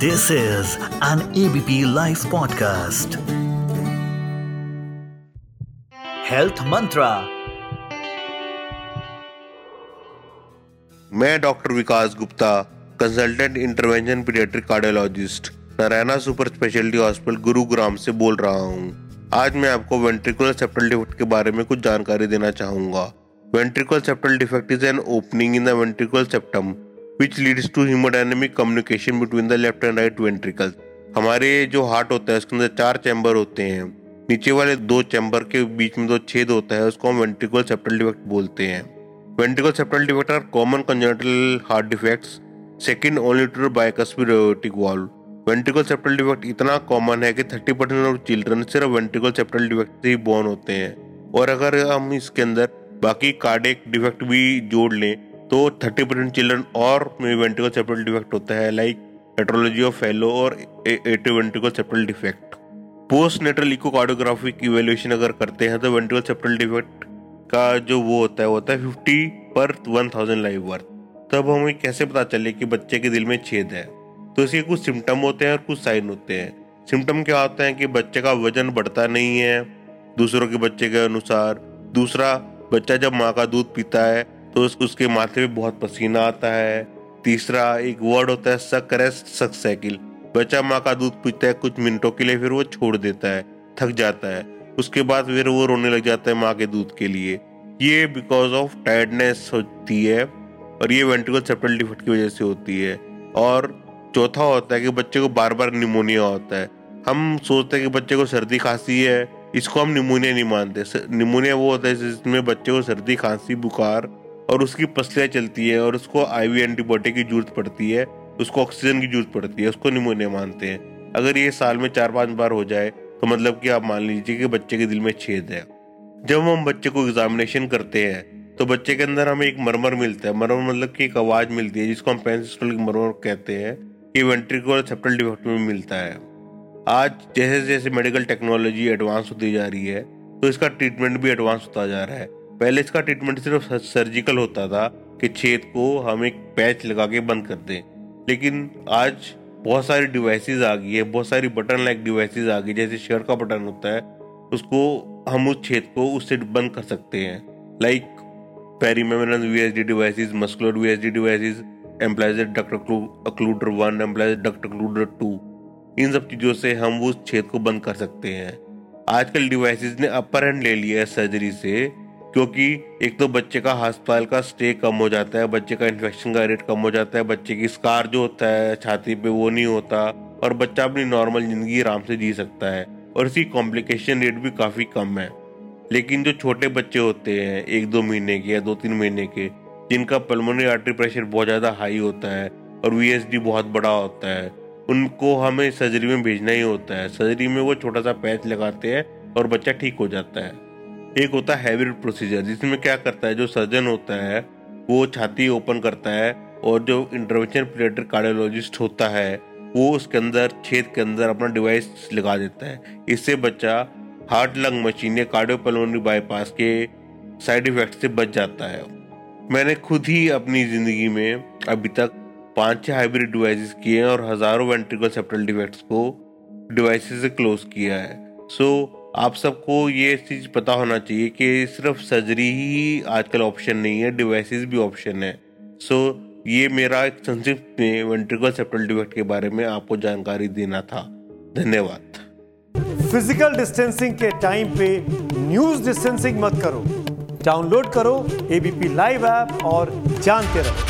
This is an ABP Life podcast. Health Mantra. मैं doctor Vikas Gupta consultant intervention paediatric cardiologist Narayana super speciality hospital Gurugram से बोल रहा हूँ आज मैं आपको वेंट्रिकुलर सेप्टल डिफेक्ट के बारे में कुछ जानकारी देना चाहूँगा ventricular septal defect is an opening in the ventricular septum which leads to haemodynamic communication between the left and right ventricle हमारे जो हार्ट होता है, उसके अंदर चार चैम्बर होते हैं। नीचे वाले दो चैम्बर के बीच में दो छेद होता है, उसको हम वेंट्रिकल सेप्टल डिफेक्ट बोलते हैं। Ventricle septal defect are common congenital heart defects second only to bicuspid aortic valve ventricle septal defect इतना कॉमन है कि 30 परसेंट ऑफ़ चिल्ड्रन सिर्फ़ वेंट्रिकल सेप्टल डिफेक्ट से ही बॉर्न होते हैं। और अगर हम इसके अंदर बाकी कार्डिक डिफेक्ट भी जोड़ लें तो थर्टी परसेंट चिल्ड्रन और में वेंट्रिकल सेप्टल डिफेक्ट होता है लाइक हेट्रोलॉजी ऑफ़ फेलो और atrioventricular septal defect post natal echocardiography evaluation अगर करते हैं तो वेंट्रिकल सेप्टल डिफेक्ट का जो वो होता है, वो होता है फिफ्टी पर वन थाउज़ेंड लाइव वर्थ तब हमें कैसे पता चले कि बच्चे के दिल में छेद है? तो इसके कुछ सिम्टम होते हैं और कुछ साइन होते हैं. सिम्टम क्या होता है कि बच्चे का वज़न बढ़ता नहीं है, दूसरों के बच्चे के अनुसार. दूसरा, बच्चा जब माँ का दूध पीता है तो उसके माथे पे बहुत पसीना आता है। तीसरा एक वर्ड होता है सक करे सक साइकिल बच्चा माँ का दूध पीता है, कुछ मिनटों के लिए फिर वो छोड़ देता है, थक जाता है। उसके बाद फिर वो रोने लग जाता है माँ के दूध के लिए। ये बिकॉज़ ऑफ़ टायर्डनेस होती है और ये वेंट्रिकल सेप्टल डिफेक्ट की वजह से होती है। और चौथा होता है कि बच्चे को बार बार निमोनिया होता है। हम सोचते हैं कि बच्चे को सर्दी खांसी है, इसको हम निमोनिया नहीं मानते। निमोनिया वो होता है जिसमें बच्चे को सर्दी, खांसी, बुखार और उसकी पसलियाँ चलती है और उसको आईवी एंटीबायोटिक की ज़रूरत पड़ती है, उसको ऑक्सीजन की ज़रूरत पड़ती है, उसको निमोनिया मानते हैं। अगर ये साल में चार पाँच बार हो जाए तो मतलब कि आप मान लीजिए कि बच्चे के दिल में छेद है। जब हम बच्चे को एग्जामिनेशन करते हैं तो बच्चे के अंदर हमें एक मरमर मिलता है। मरमर मतलब कि एक आवाज़ मिलती है, जिसको हम पेंसिस्टल मरमर कहते हैं ये वेंट्रिकुलर सेप्टल डिफेक्ट में मिलता है। आज जैसे जैसे मेडिकल टेक्नोलॉजी एडवांस होती जा रही है तो इसका ट्रीटमेंट भी एडवांस होता जा रहा है। पहले इसका ट्रीटमेंट सिर्फ़ सर्जिकल होता था कि छेद को हम एक पैच लगा के बंद कर दें। लेकिन आज बहुत सारी डिवाइसेस आ गई है, बहुत सारी बटन लाइक डिवाइसेस आ गई, जैसे शर्ट का बटन होता है, उसको हम उस छेद को उससे बंद कर सकते हैं। Like perimembranous D devices muscular V S D devices Amplatzer duct occluder one Amplatzer duct occluder two इन सब चीज़ों से हम उस छेद को बंद कर सकते हैं। आजकल डिवाइसेस ने अपर हैंड ले लिया है सर्जरी से। क्योंकि एक तो बच्चे का अस्पताल का स्टे कम हो जाता है, बच्चे का इन्फेक्शन का रेट कम हो जाता है, बच्चे की स्कार जो होता है, छाती पे वो नहीं होता, और बच्चा अपनी नॉर्मल ज़िंदगी आराम से जी सकता है, और इसकी कॉम्प्लिकेशन रेट भी काफ़ी कम है। लेकिन जो छोटे बच्चे होते हैं, एक दो महीने के या दो तीन महीने के, जिनका पल्मोनरी आर्टरी प्रेशर बहुत ज़्यादा हाई होता है, और वीएसडी बहुत बड़ा होता है, उनको हमें सर्जरी में भेजना ही होता है। सर्जरी में वो छोटा सा पैच लगाते हैं, और बच्चा ठीक हो जाता है। एक होता है हैवी प्रोसीजर जिसमें क्या करता है जो सर्जन होता है वो छाती ओपन करता है और जो इंटरवेंशन पीडियाट्रिक कार्डियोलॉजिस्ट होता है वो उसके अंदर छेद के अंदर अपना डिवाइस लगा देता है। इससे बच्चा हार्ट लंग मशीन या कार्डियोपल्मोनरी बाईपास के साइड इफ़ेक्ट से बच जाता है। मैंने खुद ही अपनी ज़िंदगी में अभी तक पाँच छह हाइब्रिड डिवाइसेस किए हैं और हज़ारों वेंट्रिकल सेप्टल डिफेक्ट्स को डिवाइसेस से क्लोज किया है। सो so, आप सबको ये चीज़ पता होना चाहिए कि सिर्फ़ सर्जरी ही आजकल ऑप्शन नहीं है डिवाइसेस भी ऑप्शन है। सो so, ये मेरा एक संक्षिप्त में वेंट्रिकल सेप्टल डिफेक्ट के बारे में आपको जानकारी देना था। धन्यवाद। फ़िज़िकल डिस्टेंसिंग के टाइम पे न्यूज़ डिस्टेंसिंग मत करो। डाउनलोड करो एबीपी लाइव ऐप और जानते रहो।